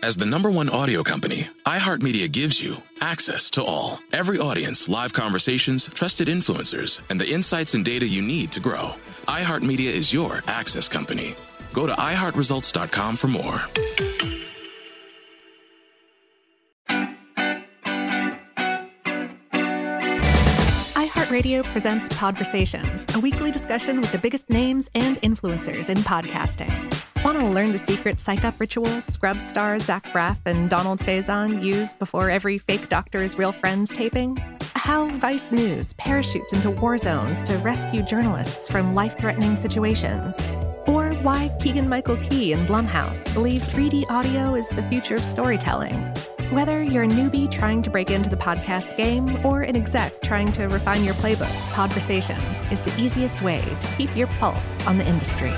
As the number one audio company, iHeartMedia gives you access to all. Every audience, live conversations, trusted influencers, and the insights and data you need to grow. iHeartMedia is your access company. Go to iHeartResults.com for more. iHeartRadio presents Podversations, a weekly discussion with the biggest names and influencers in podcasting. Want to learn the secret psych up rituals Scrubs stars Zach Braff and Donald Faison use before every fake Doctor's Real Friends taping? How Vice News parachutes into war zones to rescue journalists from life threatening situations? Or why Keegan Michael Key and Blumhouse believe 3D audio is the future of storytelling? Whether you're a newbie trying to break into the podcast game or an exec trying to refine your playbook, Podversations is the easiest way to keep your pulse on the industry.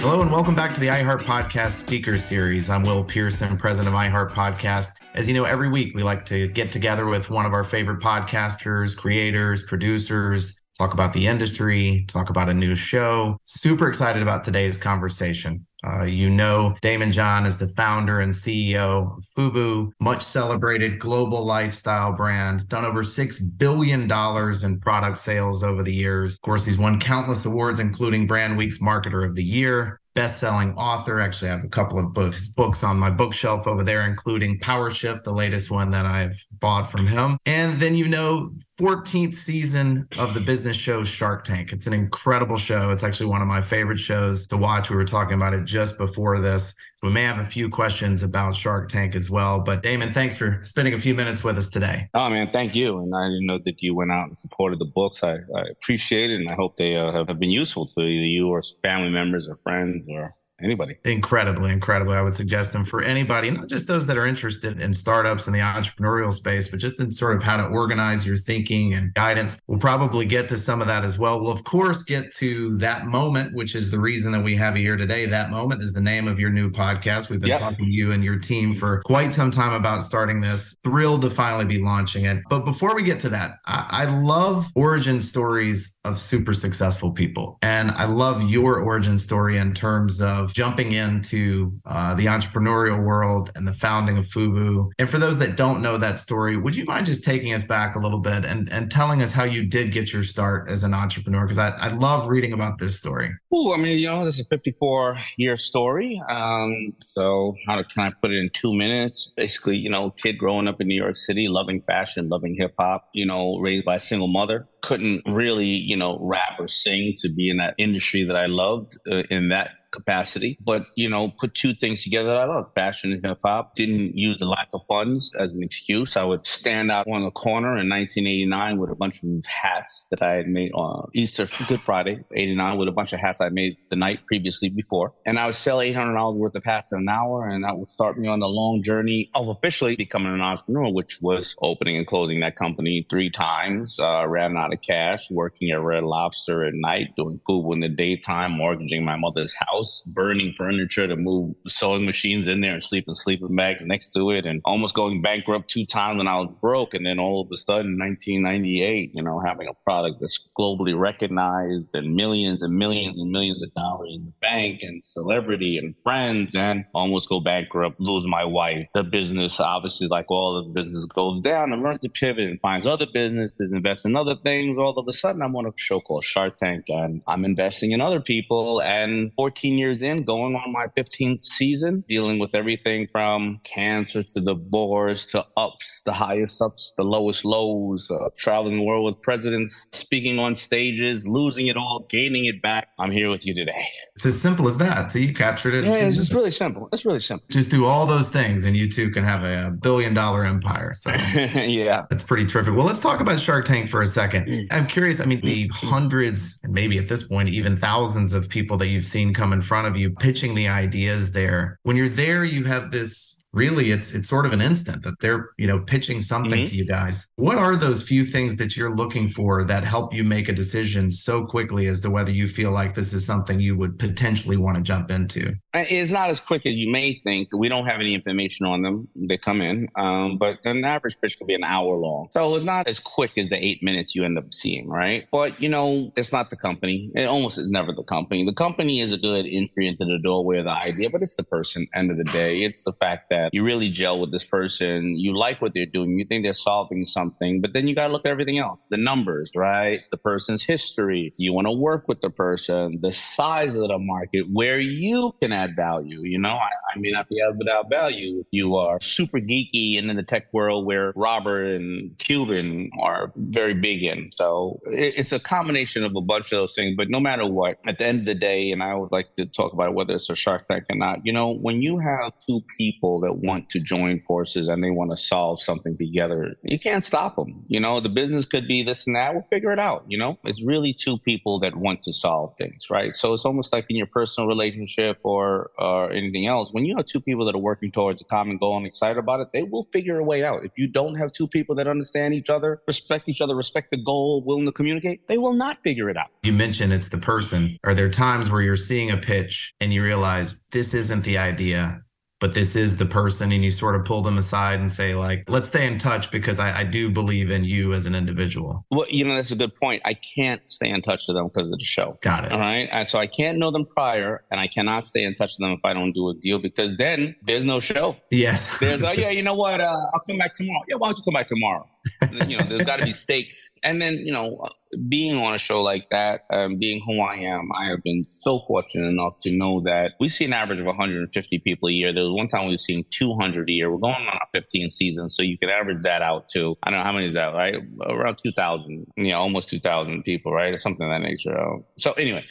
Hello and welcome back to the iHeart Podcast Speaker Series. I'm Will Pearson, president of iHeart Podcast. As you know, every week we like to get together with one of our favorite podcasters, creators, producers, talk about the industry, talk about a new show. Super excited about today's conversation. Uh, you know, Daymond John is the founder and CEO of Fubu, much celebrated global lifestyle brand, done over $6 billion in product sales over the years. Of course, he's won countless awards, including Brand Week's Marketer of the Year, best-selling author. Actually, I have a couple of books, books on my bookshelf over there, including Power Shift, the latest one that I've bought from him. And then you know, 14th season of the business show Shark Tank. It's an incredible show. It's actually one of my favorite shows to watch. We were talking about it just before this. We may have a few questions about Shark Tank as well. But Daymond, thanks for spending a few minutes with us today. Oh man, thank you. And I didn't know that you went out and supported the books. I, I appreciate it, and I hope they uh, have been useful to you or family members or friends or anybody. Incredibly, incredibly. I would suggest them for anybody, not just those that are interested in startups in the entrepreneurial space, but just in sort of how to organize your thinking and guidance. We'll probably get to some of that as well. We'll, of course, get to that moment, which is the reason that we have you here today. That moment is the name of your new podcast. We've been yep. talking to you and your team for quite some time about starting this. Thrilled to finally be launching it. But before we get to that, I, I love origin stories of super successful people. And I love your origin story in terms of of jumping into uh, the entrepreneurial world and the founding of Fubu. And for those that don't know that story, would you mind just taking us back a little bit and, and telling us how you did get your start as an entrepreneur? Because I, I love reading about this story. Oh, I mean, you know, this is a 54 year story. Um, so, how to can I put it in two minutes? Basically, you know, kid growing up in New York City, loving fashion, loving hip hop, you know, raised by a single mother couldn't really, you know, rap or sing to be in that industry that I loved uh, in that capacity, but you know, put two things together. I love fashion and hip hop. Didn't use the lack of funds as an excuse. I would stand out on the corner in 1989 with a bunch of hats that I had made on Easter, Good Friday, 89, with a bunch of hats I made the night previously before. And I would sell $800 worth of hats in an hour, and that would start me on the long journey of officially becoming an entrepreneur, which was opening and closing that company three times. Uh, ran out of cash, working at Red Lobster at night, doing pool in the daytime, mortgaging my mother's house house, burning furniture to move sewing machines in there and sleeping sleeping bags next to it, and almost going bankrupt two times when I was broke. And then all of a sudden, 1998, you know, having a product that's globally recognized and millions and millions and millions of dollars in the bank and celebrity and friends, and almost go bankrupt, lose my wife. The business, obviously, like all of the business, goes down and learns to pivot and finds other businesses, invest in other things. All of a sudden, I'm on a show called Shark Tank, and I'm investing in other people. And 14 15 years in, going on my 15th season, dealing with everything from cancer to divorce to ups, the highest ups, the lowest lows, uh, traveling the world with presidents, speaking on stages, losing it all, gaining it back. I'm here with you today. It's as simple as that. So you captured it. Yeah, it's just really simple. It's really simple. Just do all those things and you too can have a billion dollar empire. So yeah, that's pretty terrific. Well, let's talk about Shark Tank for a second. I'm curious. I mean, the hundreds and maybe at this point, even thousands of people that you've seen come in front of you pitching the ideas there. When you're there, you have this really it's it's sort of an instant that they're you know pitching something mm-hmm. to you guys. What are those few things that you're looking for that help you make a decision so quickly as to whether you feel like this is something you would potentially want to jump into? It's not as quick as you may think. We don't have any information on them they come in um, but an average pitch could be an hour long. So it's not as quick as the eight minutes you end up seeing right? But you know it's not the company. It almost is never the company. The company is a good entry into the doorway of the idea but it's the person end of the day. It's the fact that that you really gel with this person. You like what they're doing. You think they're solving something, but then you got to look at everything else the numbers, right? The person's history. You want to work with the person, the size of the market, where you can add value. You know, I, I may not be able to add value if you are super geeky and in the tech world where Robert and Cuban are very big in. So it, it's a combination of a bunch of those things. But no matter what, at the end of the day, and I would like to talk about whether it's a Shark Tank or not, you know, when you have two people that that want to join forces and they want to solve something together, you can't stop them. You know, the business could be this and that. We'll figure it out. You know, it's really two people that want to solve things, right? So it's almost like in your personal relationship or or anything else. When you have two people that are working towards a common goal and excited about it, they will figure a way out. If you don't have two people that understand each other, respect each other, respect the goal, willing to communicate, they will not figure it out. You mentioned it's the person. Are there times where you're seeing a pitch and you realize this isn't the idea? But this is the person and you sort of pull them aside and say like let's stay in touch because I, I, do believe in you as an individual. Well you know that's a good point. I can't stay in touch with them because of the show. Got it. All right? So i can't know them prior and i cannot stay in touch with them if i don't do a deal because then there's no show. Yes. There's oh yeah you know what? Uh, i'll come back tomorrow. Yeah why don't you come back tomorrow? You know there's got to be stakes. And then you know being on a show like that, um, being who I am, I have been so fortunate enough to know that we see an average of 150 people a year. There was one time we were seeing 200 a year. We're going on our 15 season, so you can average that out to I don't know how many is that, right? Around 2,000, you know, almost 2,000 people, right? Or something of that nature. So anyway,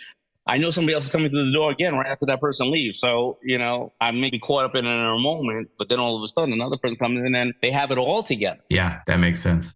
I know somebody else is coming through the door again right after that person leaves. So, you know, I may be caught up in it in a moment, but then all of a sudden another person comes in and they have it all together. Yeah, that makes sense.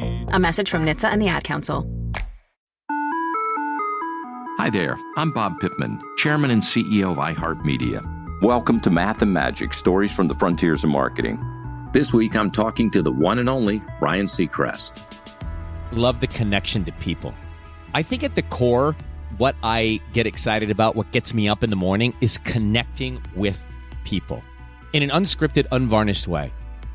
A message from NHTSA and the Ad Council. Hi there, I'm Bob Pittman, Chairman and CEO of iHeartMedia. Welcome to Math and Magic Stories from the Frontiers of Marketing. This week I'm talking to the one and only Ryan Seacrest. Love the connection to people. I think at the core, what I get excited about, what gets me up in the morning, is connecting with people in an unscripted, unvarnished way.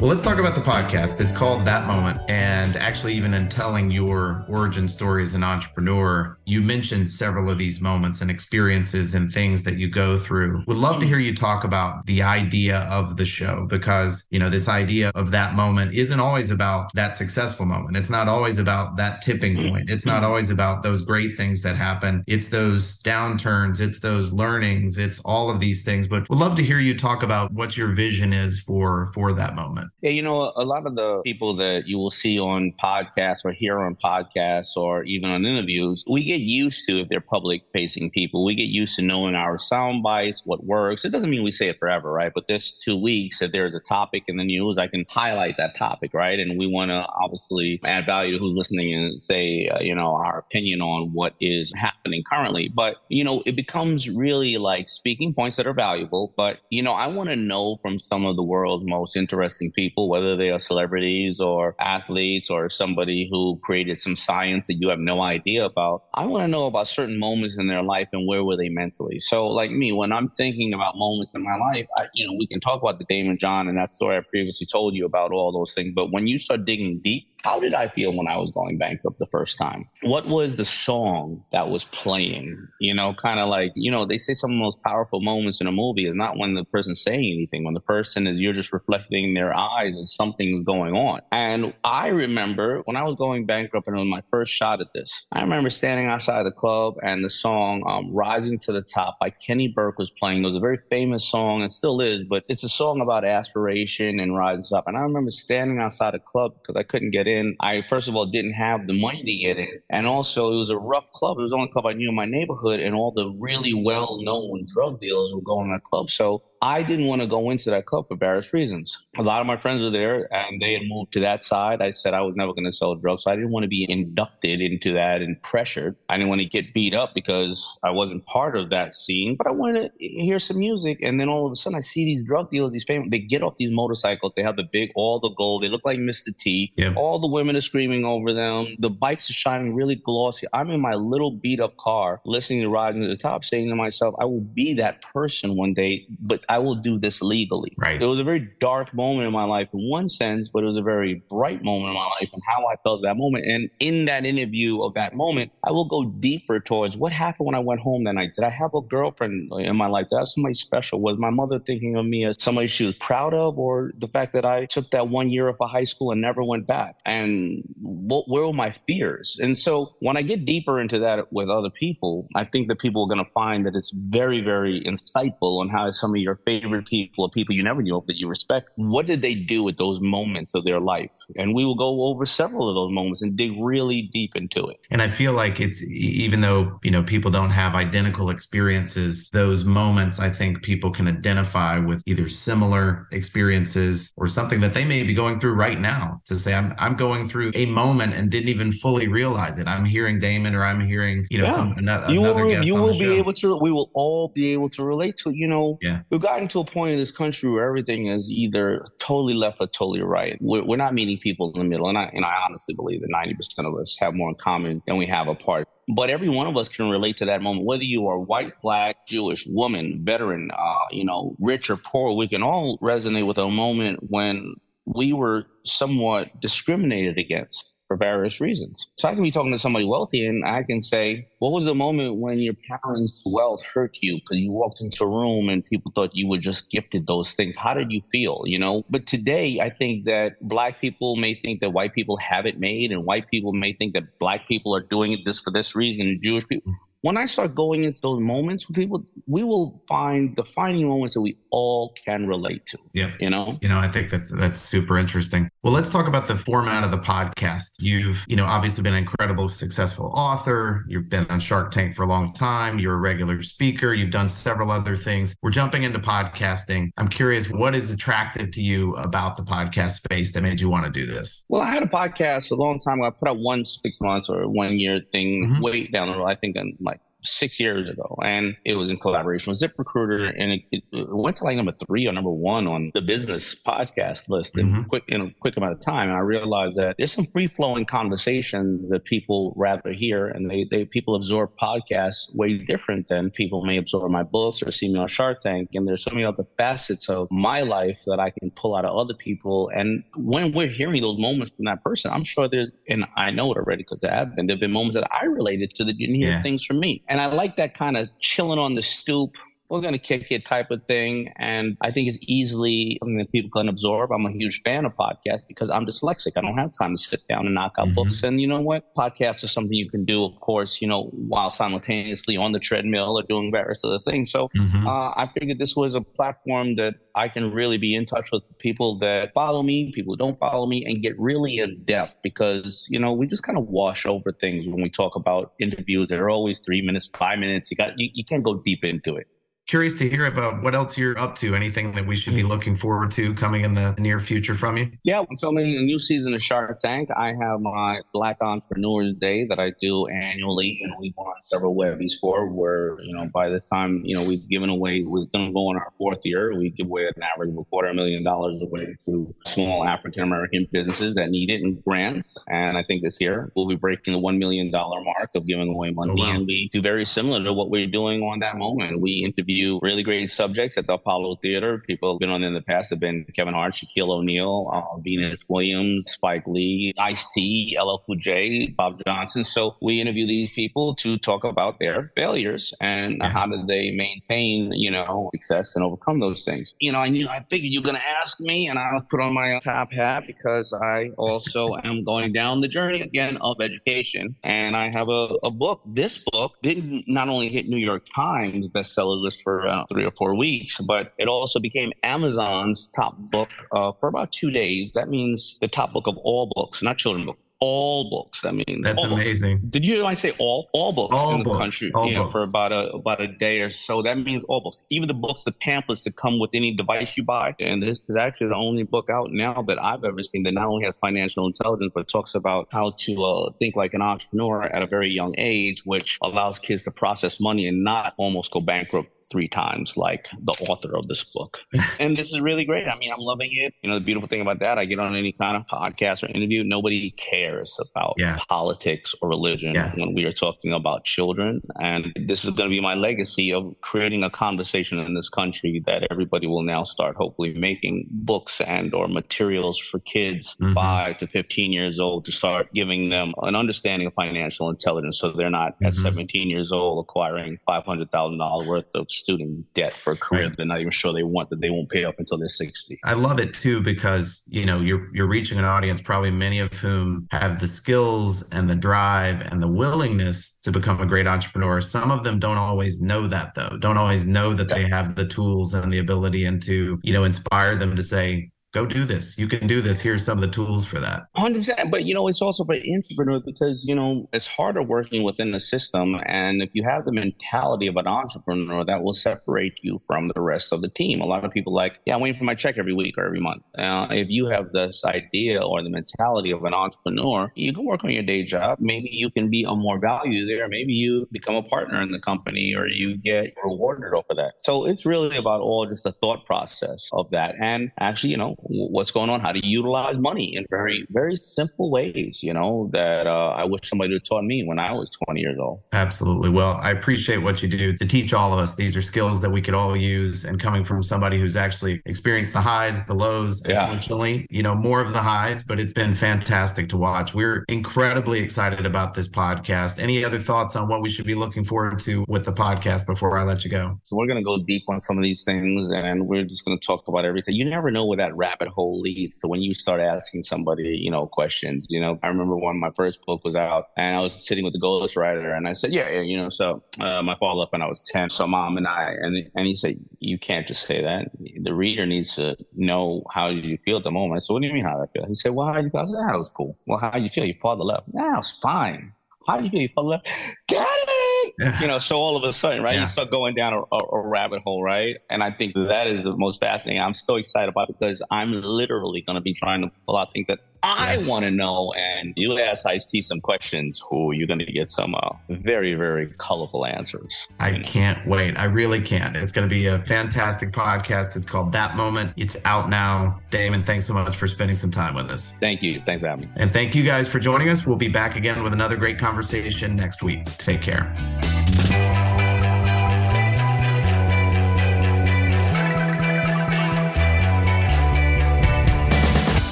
Well, let's talk about the podcast. It's called That Moment. And actually, even in telling your origin story as an entrepreneur, you mentioned several of these moments and experiences and things that you go through. Would love to hear you talk about the idea of the show because, you know, this idea of that moment isn't always about that successful moment. It's not always about that tipping point. It's not always about those great things that happen. It's those downturns, it's those learnings, it's all of these things. But would love to hear you talk about what your vision is for for that moment. Yeah, you know, a lot of the people that you will see on podcasts or hear on podcasts or even on interviews, we get used to if they're public facing people. We get used to knowing our sound bites, what works. It doesn't mean we say it forever, right? But this two weeks, if there's a topic in the news, I can highlight that topic, right? And we want to obviously add value to who's listening and say, uh, you know, our opinion on what is happening currently. But, you know, it becomes really like speaking points that are valuable. But, you know, I want to know from some of the world's most interesting people, whether they are celebrities or athletes or somebody who created some science that you have no idea about. I want to know about certain moments in their life and where were they mentally. So, like me, when I'm thinking about moments in my life, I, you know, we can talk about the Daymond John and that story I previously told you about all those things. But when you start digging deep, how did I feel when I was going bankrupt the first time? What was the song that was playing? You know, kind of like, you know, they say some of the most powerful moments in a movie is not when the person's saying anything, when the person is, you're just reflecting their eyes and something's going on. And I remember when I was going bankrupt and it was my first shot at this, I remember standing outside the club and the song um, Rising to the Top by Keni Burke was playing. It was a very famous song and still is, but it's a song about aspiration and rising up. And I remember standing outside a club because I couldn't get in. I first of all didn't have the money to get in, and also it was a rough club. It was the only club I knew in my neighborhood, and all the really well-known drug dealers were going to that club. So I didn't want to go into that club for various reasons. A lot of my friends were there and they had moved to that side. I said I was never going to sell drugs. So I didn't want to be inducted into that and pressured. I didn't want to get beat up because I wasn't part of that scene, but I wanted to hear some music. And then all of a sudden I see these drug dealers, these famous, they get off these motorcycles. They have the big, all the gold. They look like Mr. T. Yeah. All the women are screaming over them. The bikes are shining really glossy. I'm in my little beat up car listening to Rising to the Top saying to myself, I will be that person one day, but I will do this legally. Right. It was a very dark moment in my life in one sense, but it was a very bright moment in my life and how I felt at that moment. And in that interview of that moment, I will go deeper towards what happened when I went home that night. Did I have a girlfriend in my life? Did I have somebody special? Was my mother thinking of me as somebody she was proud of, or the fact that I took that one year off of high school and never went back? And what where were my fears? And so when I get deeper into that with other people, I think that people are going to find that it's very, very insightful on how some of your favorite people or people you never knew of that you respect, what did they do with those moments of their life? And we will go over several of those moments and dig really deep into it. And I feel like it's even though, you know, people don't have identical experiences, those moments I think people can identify with either similar experiences or something that they may be going through right now to say, I'm, I'm going through a moment and didn't even fully realize it. I'm hearing Daymond or I'm hearing, you know, Yeah. some, another, you another will, guest you will be show. able to we will all be able to relate to it. you know Yeah. we've gotten to a point in this country where everything is either totally left or totally right. We're, we're not meeting people in the middle and I, and I honestly believe that 90% of us have more in common than we have apart. But every one of us can relate to that moment. Whether you are white black jewish woman veteran uh, you know rich or poor we can all resonate with a moment when we were somewhat discriminated against for various reasons. So I can be talking to somebody wealthy and I can say, what was the moment when your parents' wealth hurt you because you walked into a room and people thought you were just gifted those things? How did you feel? You know, but today I think that black people may think that white people have it made and white people may think that black people are doing this for this reason and Jewish people. When I start going into those moments with people, we will find defining moments that we all can relate to. Yeah. You know? You know, I think that's that's super interesting. Well, let's talk about the format of the podcast. You've, you know, obviously been an incredible successful author. You've been on Shark Tank for a long time. You're a regular speaker. You've done several other things. We're jumping into podcasting. I'm curious, what is attractive to you about the podcast space that made you want to do this? Well, I had a podcast a long time ago. I put out one six months or one year thing mm-hmm. way down the road. I think in like six years ago, and it was in collaboration with ZipRecruiter, and it, it, went to like number three or number one on the business podcast list in mm-hmm. quick in a quick amount of time. And I realized that there's some free flowing conversations that people rather hear, and they they people absorb podcasts way different than people may absorb my books or see me on Shark Tank. And there's so many other facets of my life that I can pull out of other people. And when we're hearing those moments from that person, I'm sure there's, and I know it already because there have been, there have been moments that I related to that didn't hear Yeah. things from me. And I like that kind of chilling on the stoop. We're going to kick it type of thing. And I think it's easily something that people can absorb. I'm a huge fan of podcasts because I'm dyslexic. I don't have time to sit down and knock out books. And you know what? Podcasts are something you can do, of course, you know, while simultaneously on the treadmill or doing various other things. So Mhm. uh, I figured this was a platform that I can really be in touch with people that follow me, people who don't follow me, and get really in depth because, you know, we just kind of wash over things when we talk about interviews that are always three minutes, five minutes. You got you, you can't go deep into it. Curious to hear about what else you're up to. Anything that we should be hmm. looking forward to coming in the near future from you? Yeah, I'm filming a new season of Shark Tank. I have my Black Entrepreneurs Day that I do annually, and we've won several Webbies for. Where you know, by the time you know we've given away, we're going to go on our fourth year. We give away an average of a quarter million dollars away to small African American businesses that need it in grants. And I think this year we'll be breaking the one million dollar mark of giving away money, Oh, wow. and we do very similar to what we're doing on that moment. We interview really great subjects at the Apollo Theater. People have been on in the past have been Kevin Hart, Shaquille O'Neal, uh, Venus Williams, Spike Lee, Ice T, LL Cool J, Bob Johnson. So we interview these people to talk about their failures and how do they maintain, you know, success and overcome those things. You know, I knew I figured you're going to ask me, and I'll put on my top hat because I also am going down the journey again of education, and I have a, a book. This book didn't not only hit New York Times bestseller list for uh, three or four weeks, but it also became Amazon's top book uh, for about two days. That means the top book of all books, not children books. All books. That means That's all books. amazing. Did you hear I say all? All books All in the books, country all you know, books. for about a about a day or so. That means all books, even the books, the pamphlets that come with any device you buy. And this is actually the only book out now that I've ever seen that not only has financial intelligence but talks about how to uh, think like an entrepreneur at a very young age, which allows kids to process money and not almost go bankrupt three times like the author of this book. and this is really great. I mean, I'm loving it. You know, the beautiful thing about that, I get on any kind of podcast or interview, nobody cares about Yeah. politics or religion Yeah. when we are talking about children. And this is going to be my legacy of creating a conversation in this country that everybody will now start hopefully making books and or materials for kids Mhm. five to 15 years old to start giving them an understanding of financial intelligence so they're not at Mhm. 17 years old acquiring $500,000 worth of student debt for a career Right. they're not even sure they want that they won't pay up until they're 60. I love it too because you know you're you're reaching an audience probably many of whom have the skills and the drive and the willingness to become a great entrepreneur. Some of them don't always know that though. Don't always know that they have the tools and the ability and to, you know, inspire them to say, go do this. You can do this. Here's some of the tools for that. Hundred percent, but you know it's also for entrepreneurs because you know it's harder working within the system, and if you have the mentality of an entrepreneur, that will separate you from the rest of the team. A lot of people like, yeah, I'm waiting for my check every week or every month. Uh, if you have this idea or the mentality of an entrepreneur, you can work on your day job. Maybe you can be of more value there. Maybe you become a partner in the company, or you get rewarded over that. So it's really about all just the thought process of that, and actually, you know, what's going on, how to utilize money in very, very simple ways, you know, that uh, I wish somebody had taught me when I was 20 years old. Absolutely. Well, I appreciate what you do to teach all of us. These are skills that we could all use. And coming from somebody who's actually experienced the highs, the lows, Yeah. unfortunately, you know, more of the highs, but it's been fantastic to watch. We're incredibly excited about this podcast. Any other thoughts on what we should be looking forward to with the podcast before I let you go? So we're going to go deep on some of these things and we're just going to talk about everything. You never know where that rabbit hole leads. So when you start asking somebody, you know, questions, you know, I remember when my first book was out and I was sitting with the ghostwriter and I said, yeah, yeah, you know, so uh, my father left when I was 10. So mom and I, and, and he said, you can't just say that. The reader needs to know how you feel at the moment. So what do you mean how I feel? He said, well, how you feel? I said, that was cool. Well, how do you feel? Your father left. Yeah, it was fine. How do you feel? Your father left. Daddy! You know, so all of a sudden, right, Yeah. you start going down a, a, a rabbit hole, right? And I think that is the most fascinating. I'm so excited about it because I'm literally going to be trying to pull out things that I want to know. And you ask Ice-T some questions, who you're going to get some uh, very, very colorful answers. I can't wait. I really can't. It's going to be a fantastic podcast. It's called That Moment. It's out now. Daymond, thanks so much for spending some time with us. Thank you. Thanks for having me. And thank you guys for joining us. We'll be back again with another great conversation next week. Take care.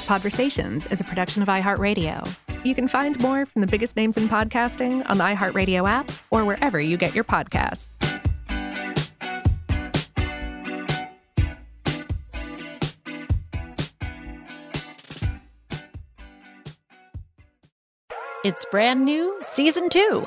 Podversations is a production of iHeartRadio. You can find more from the biggest names in podcasting on the iHeartRadio app or wherever you get your podcasts. It's brand new, season two.